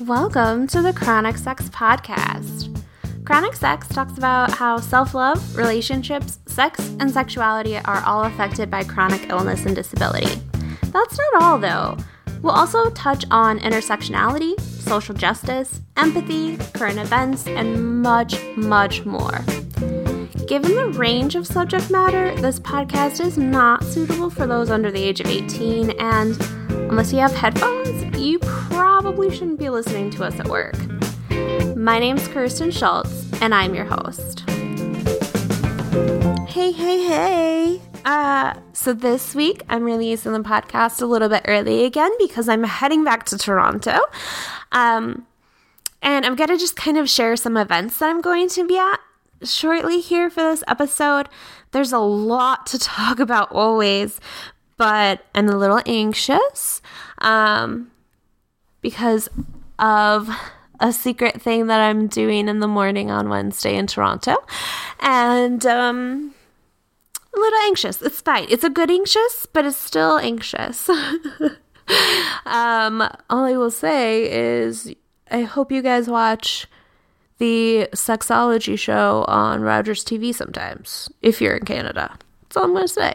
Welcome to the Chronic Sex Podcast. Chronic Sex talks about how self love, relationships, sex, and sexuality are all affected by chronic illness and disability. That's not all, though. We'll also touch on intersectionality, social justice, empathy, current events, and much, much more. Given the range of subject matter, this podcast is not suitable for those under the age of 18, and unless you have headphones, you probably shouldn't be listening to us at work. My name's Kirsten Schultz, and I'm your host. Hey, hey, hey. Uh, so this week I'm releasing the podcast a little bit early again because I'm heading back to Toronto. Um, and I'm going to just kind of share some events that I'm going to be at shortly here for this episode. There's a lot to talk about always, but I'm a little anxious um, because of a secret thing that I'm doing in the morning on Wednesday in Toronto. And um, a little anxious. It's fine. It's a good anxious, but it's still anxious. um, all I will say is I hope you guys watch the sexology show on Rogers TV sometimes, if you're in Canada. That's all I'm going to say.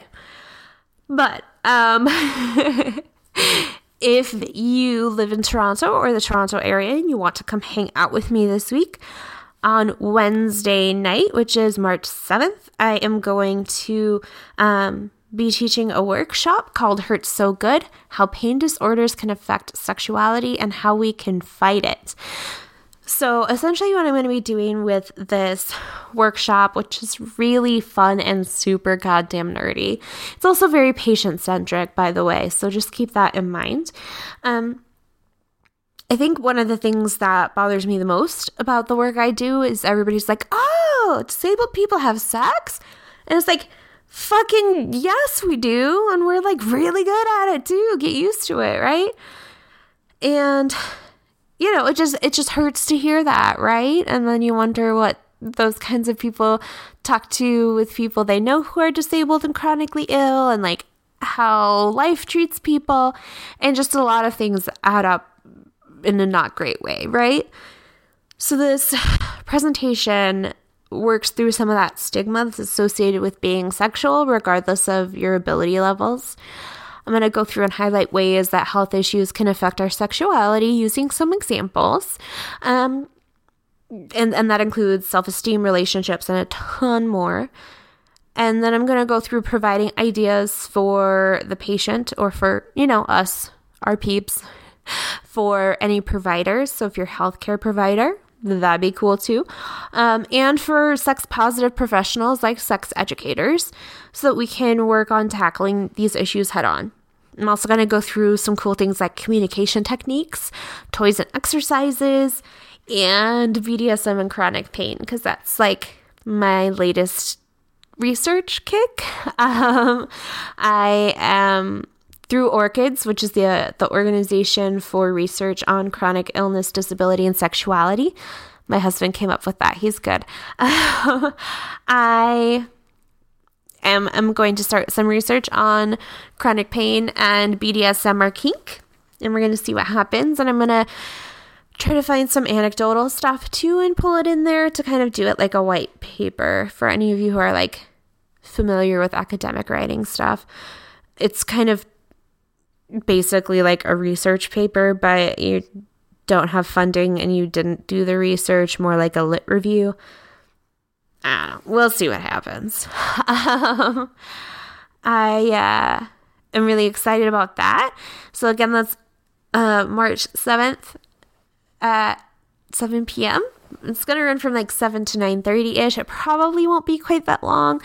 But um, if you live in Toronto or the Toronto area and you want to come hang out with me this week, on Wednesday night, which is March 7th, I am going to um, be teaching a workshop called Hurt So Good How Pain Disorders Can Affect Sexuality and How We Can Fight It. So, essentially, what I'm going to be doing with this workshop, which is really fun and super goddamn nerdy, it's also very patient centric, by the way. So, just keep that in mind. Um, I think one of the things that bothers me the most about the work I do is everybody's like, oh, disabled people have sex? And it's like, fucking yes, we do. And we're like really good at it too. Get used to it, right? And you know, it just it just hurts to hear that, right? And then you wonder what those kinds of people talk to with people they know who are disabled and chronically ill and like how life treats people and just a lot of things add up in a not great way, right? So this presentation works through some of that stigma that's associated with being sexual regardless of your ability levels. I'm going to go through and highlight ways that health issues can affect our sexuality using some examples. Um, and, and that includes self esteem, relationships, and a ton more. And then I'm going to go through providing ideas for the patient or for, you know, us, our peeps, for any providers. So if you're a healthcare provider, that'd be cool too. Um, and for sex positive professionals like sex educators, so that we can work on tackling these issues head on. I'm also going to go through some cool things like communication techniques, toys and exercises, and BDSM and chronic pain, because that's like my latest research kick. Um, I am through ORCIDS, which is the the organization for research on chronic illness, disability, and sexuality. My husband came up with that. He's good. I am am going to start some research on chronic pain and BDSM or kink, and we're going to see what happens. And I'm going to try to find some anecdotal stuff too and pull it in there to kind of do it like a white paper for any of you who are like familiar with academic writing stuff. It's kind of basically like a research paper, but you don't have funding and you didn't do the research, more like a lit review. Know. We'll see what happens. um, I uh, am really excited about that. So again, that's uh, March 7th at 7 p.m. It's gonna run from like 7 to 9:30 ish. It probably won't be quite that long.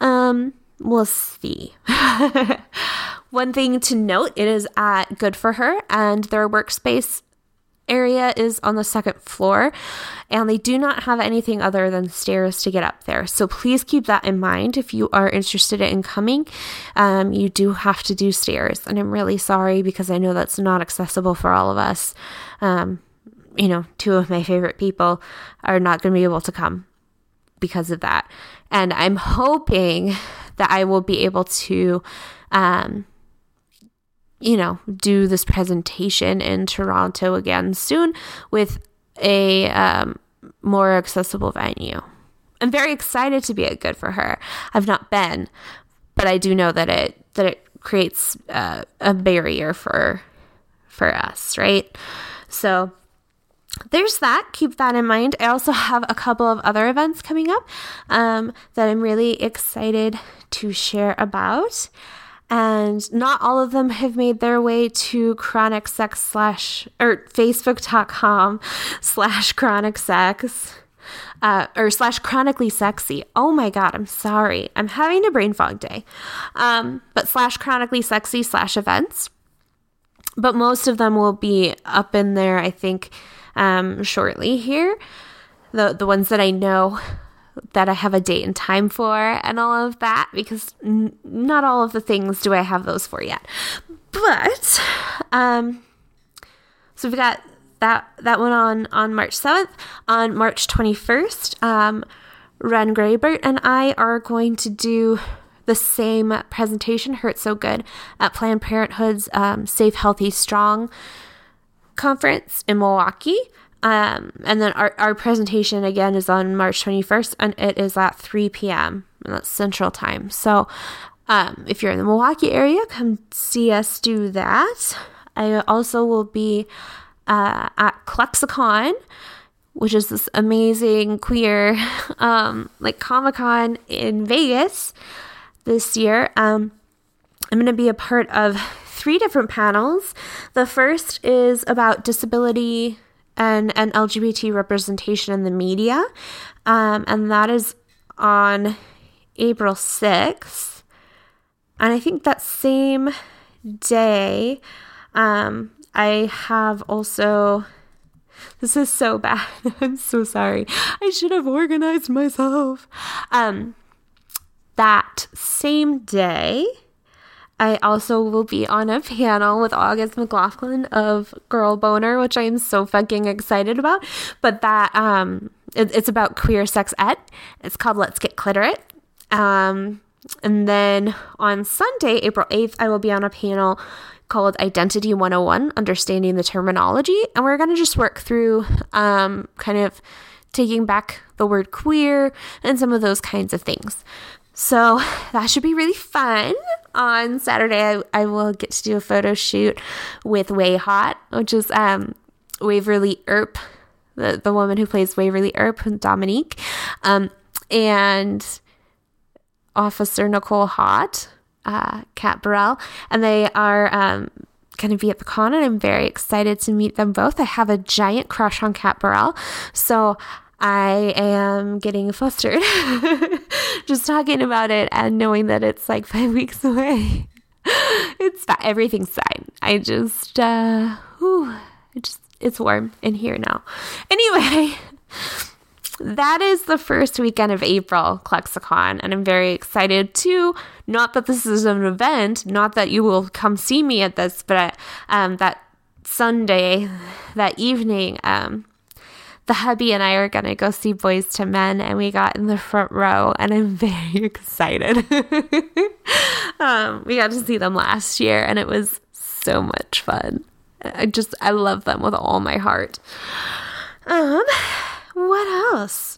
Um, we'll see. One thing to note: it is at Good for Her, and their workspace area is on the second floor, and they do not have anything other than stairs to get up there. So please keep that in mind if you are interested in coming. Um, you do have to do stairs, and I'm really sorry because I know that's not accessible for all of us. Um, you know, two of my favorite people are not going to be able to come because of that. And I'm hoping that I will be able to um, you know, do this presentation in Toronto again soon with a um, more accessible venue. I'm very excited to be at Good for Her. I've not been, but I do know that it that it creates uh, a barrier for for us, right? So there's that. Keep that in mind. I also have a couple of other events coming up um, that I'm really excited to share about. And not all of them have made their way to chronic sex slash or facebook.com slash chronic sex uh, or slash chronically sexy. Oh my God, I'm sorry. I'm having a brain fog day. Um, but slash chronically sexy slash events. But most of them will be up in there, I think, um, shortly here. The, the ones that I know that I have a date and time for and all of that because n- not all of the things do I have those for yet. But um so we've got that that one on on March 7th. On March 21st, um Ren Grabert and I are going to do the same presentation, Hurt So Good, at Planned Parenthood's um, Safe, Healthy, Strong conference in Milwaukee. Um, and then our, our presentation again is on March 21st and it is at 3 p.m. and that's Central Time. So um, if you're in the Milwaukee area, come see us do that. I also will be uh, at ClexaCon, which is this amazing queer um, like Comic Con in Vegas this year. Um, I'm going to be a part of three different panels. The first is about disability and, and LGBT representation in the media. Um, and that is on April 6th. And I think that same day, um, I have also. This is so bad. I'm so sorry. I should have organized myself. Um, that same day, I also will be on a panel with August McLaughlin of Girl Boner, which I am so fucking excited about. But that um, it, it's about queer sex ed. It's called Let's Get Cliterate. Um, and then on Sunday, April 8th, I will be on a panel called Identity 101 Understanding the Terminology. And we're going to just work through um, kind of taking back the word queer and some of those kinds of things. So that should be really fun. On Saturday, I, I will get to do a photo shoot with WayHaught, which is um, Waverly Earp, the, the woman who plays Waverly Earp, Dominique, um, and Officer Nicole Haught, uh, Kat Barrell, and they are um, going to be at the con, and I'm very excited to meet them both. I have a giant crush on Kat Barrell, so I am getting flustered just talking about it and knowing that it's like five weeks away. it's everything's fine. I just, uh, whew, it just, it's warm in here now. Anyway, that is the first weekend of April, ClexaCon, and I'm very excited too. Not that this is an event, not that you will come see me at this, but um, that Sunday, that evening, um, the hubby and I are going to go see Boyz II Men, and we got in the front row, and I'm very excited. um, we got to see them last year, and it was so much fun. I just, I love them with all my heart. Um, what else?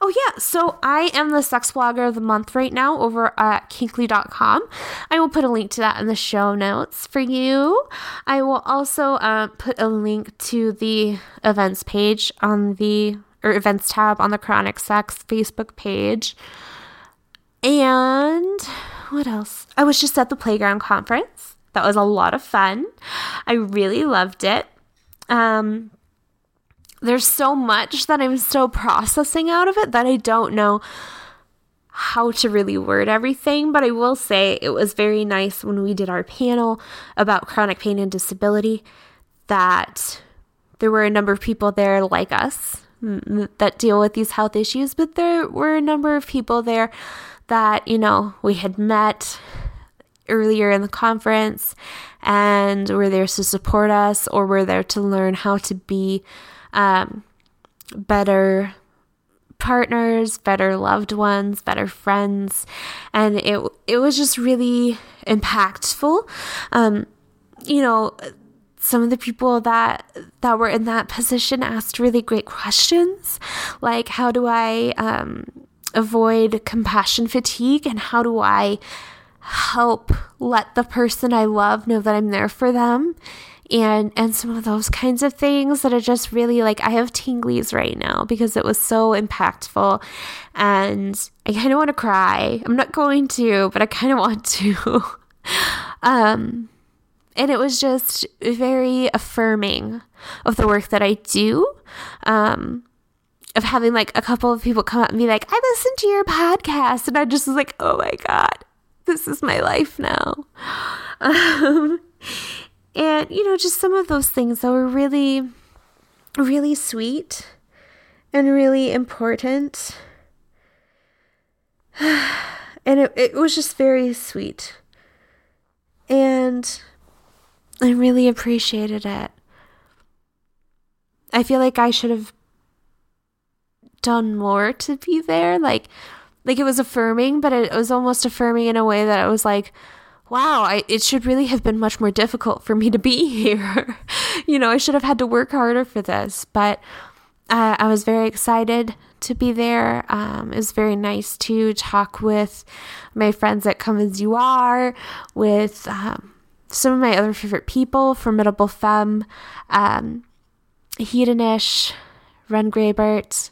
Oh, yeah. So I am the sex blogger of the month right now over at kinkly.com. I will put a link to that in the show notes for you. I will also uh, put a link to the events page on the or events tab on the Chronic Sex Facebook page. And what else? I was just at the playground conference. That was a lot of fun. I really loved it. Um, there's so much that I'm still processing out of it that I don't know how to really word everything, but I will say it was very nice when we did our panel about chronic pain and disability that there were a number of people there like us that deal with these health issues, but there were a number of people there that, you know, we had met earlier in the conference and were there to support us or were there to learn how to be um, better partners, better loved ones, better friends, and it it was just really impactful. Um, you know, some of the people that that were in that position asked really great questions, like how do I um, avoid compassion fatigue and how do I help let the person I love know that I'm there for them and and some of those kinds of things that are just really like I have tinglies right now because it was so impactful and I kind of want to cry. I'm not going to, but I kind of want to. um and it was just very affirming of the work that I do. Um of having like a couple of people come up and be like, I listened to your podcast. And I just was like, oh my God, this is my life now. Um, and, you know, just some of those things that were really, really sweet and really important. And it, it was just very sweet. And I really appreciated it. I feel like I should have done more to be there. Like, like it was affirming, but it was almost affirming in a way that I was like, wow, I, it should really have been much more difficult for me to be here. you know, I should have had to work harder for this, but uh, I was very excited to be there. Um, it was very nice to talk with my friends at Come As You Are, with um, some of my other favorite people, Formidable Femme, um, Hedonish, Ren Grabert,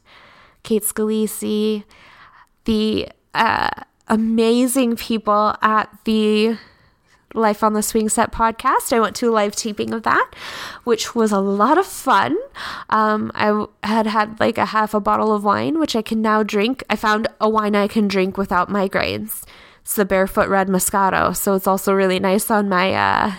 Kate Scalisi, the uh, amazing people at the Life on the Swing Set podcast. I went to a live taping of that, which was a lot of fun. Um, I had had like a half a bottle of wine, which I can now drink. I found a wine I can drink without migraines. It's the Barefoot Red Moscato, so it's also really nice on my uh,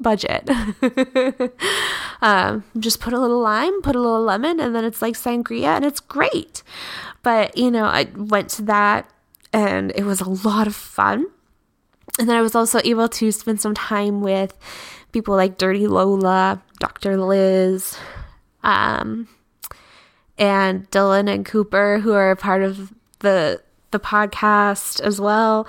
budget. um, just put a little lime, put a little lemon, and then it's like sangria, and it's great. But you know, I went to that and it was a lot of fun. And then I was also able to spend some time with people like Dirty Lola, Dr. Liz, um, and Dylan and Cooper, who are a part of the the podcast as well.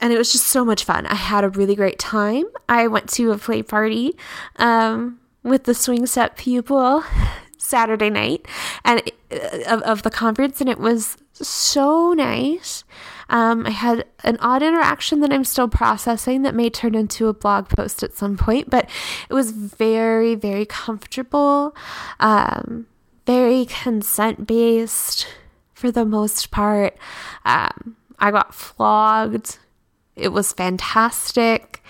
And it was just so much fun. I had a really great time. I went to a play party um, with the swing set people Saturday night and uh, of, of the conference, and it was so nice. Um, I had an odd interaction that I'm still processing that may turn into a blog post at some point, but it was very, very comfortable, um, very consent based for the most part. Um, I got flogged. It was fantastic.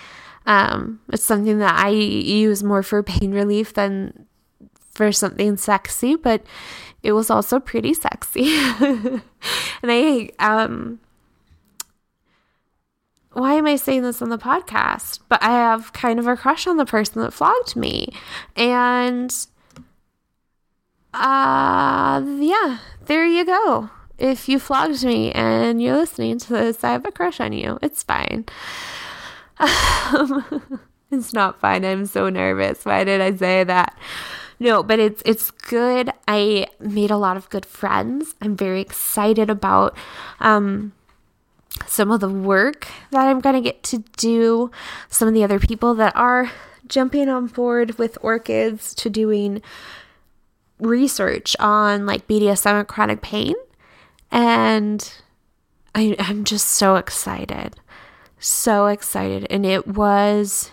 Um, it's something that I use more for pain relief than for something sexy, but it was also pretty sexy. and I, um, why am I saying this on the podcast? But I have kind of a crush on the person that flogged me. And, uh, yeah, there you go. If you flogged me and you're listening to this, I have a crush on you. It's fine. it's not fine. I'm so nervous. Why did I say that? No, but it's it's good. I made a lot of good friends. I'm very excited about um, some of the work that I'm going to get to do. Some of the other people that are jumping on board with ORCIDS to doing research on like BDSM and chronic pain. And I, I'm just so excited. So excited. And it was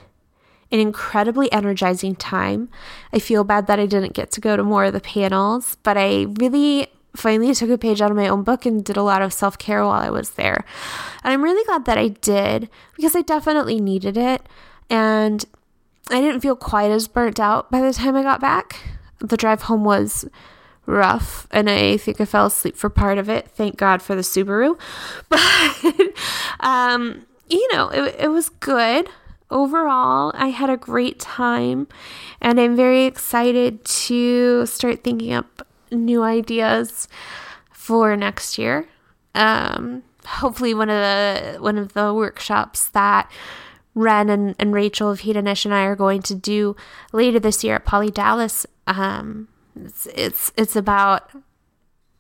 an incredibly energizing time. I feel bad that I didn't get to go to more of the panels, but I really finally took a page out of my own book and did a lot of self care while I was there. And I'm really glad that I did because I definitely needed it. And I didn't feel quite as burnt out by the time I got back. The drive home was rough and I think I fell asleep for part of it. Thank God for the Subaru. But, um, you know, it, it was good overall, I had a great time and I'm very excited to start thinking up new ideas for next year. Um, hopefully one of the one of the workshops that Ren and, and Rachel of Hedonish and I are going to do later this year at Poly Dallas. Um, it's, it's it's about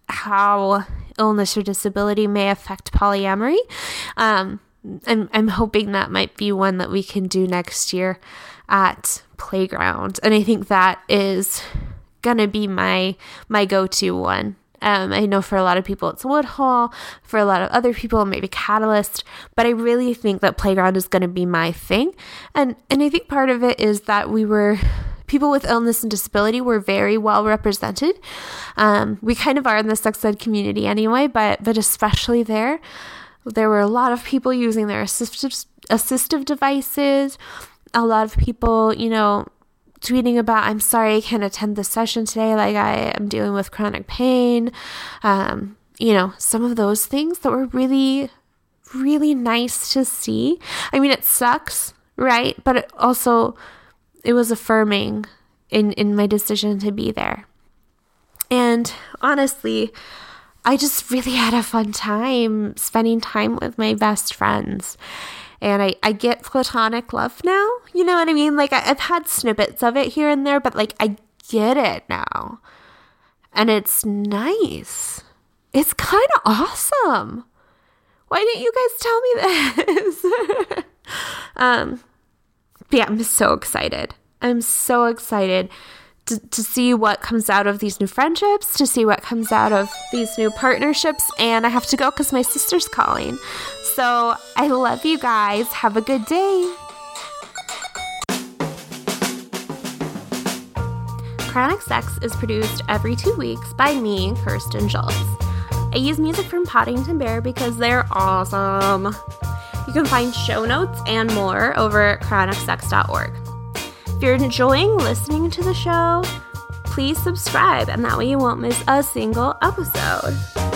how illness or disability may affect polyamory. Um, I'm, I'm hoping that might be one that we can do next year at playground. And i think that is gonna be my my go-to one. Um, I know for a lot of people it's Woodhull, for a lot of other people maybe Catalyst, but I really think that playground is going to be my thing, and and I think part of it is that we were people with illness and disability were very well represented. Um, we kind of are in the sex ed community anyway, but but especially there, there were a lot of people using their assistive assistive devices. A lot of people, you know, tweeting about, I'm sorry I can't attend the session today. Like, I am dealing with chronic pain. Um, you know, some of those things that were really, really nice to see. I mean, it sucks, right? But it also, it was affirming in, in my decision to be there. And honestly, I just really had a fun time spending time with my best friends and I, I get platonic love now. You know what I mean? Like I, have had snippets of it here and there, but like I get it now. And it's nice. It's kind of awesome. Why didn't you guys tell me this? um, yeah, I'm so excited. I'm so excited to, to see what comes out of these new friendships, to see what comes out of these new partnerships. And I have to go because my sister's calling. So I love you guys. Have a good day. Chronic Sex is produced every two weeks by me, Kirsten Schultz. I use music from Poddington Bear because they're awesome. You can find show notes and more over at chronicsex.org. If you're enjoying listening to the show, please subscribe, and that way you won't miss a single episode.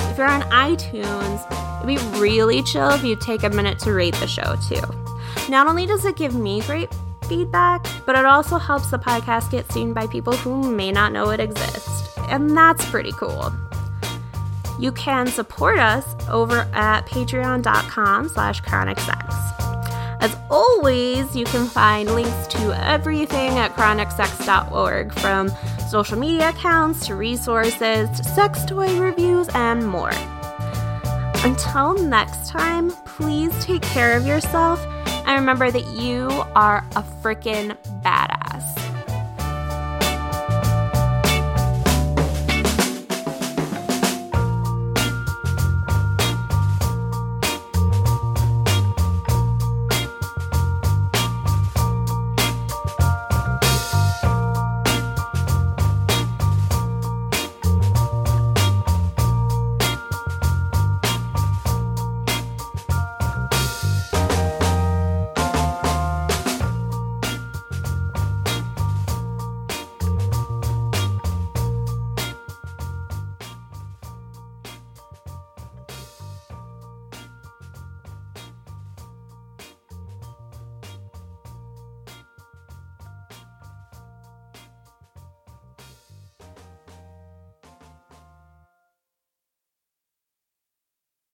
If you're on iTunes, It'd be really chill if you take a minute to rate the show too. Not only does it give me great feedback, but it also helps the podcast get seen by people who may not know it exists. And that's pretty cool. You can support us over at patreon.com slash chronic sex. As always, you can find links to everything at chronicsex.org from social media accounts to resources to sex toy reviews and more. Until next time, please take care of yourself and remember that you are a freaking badass.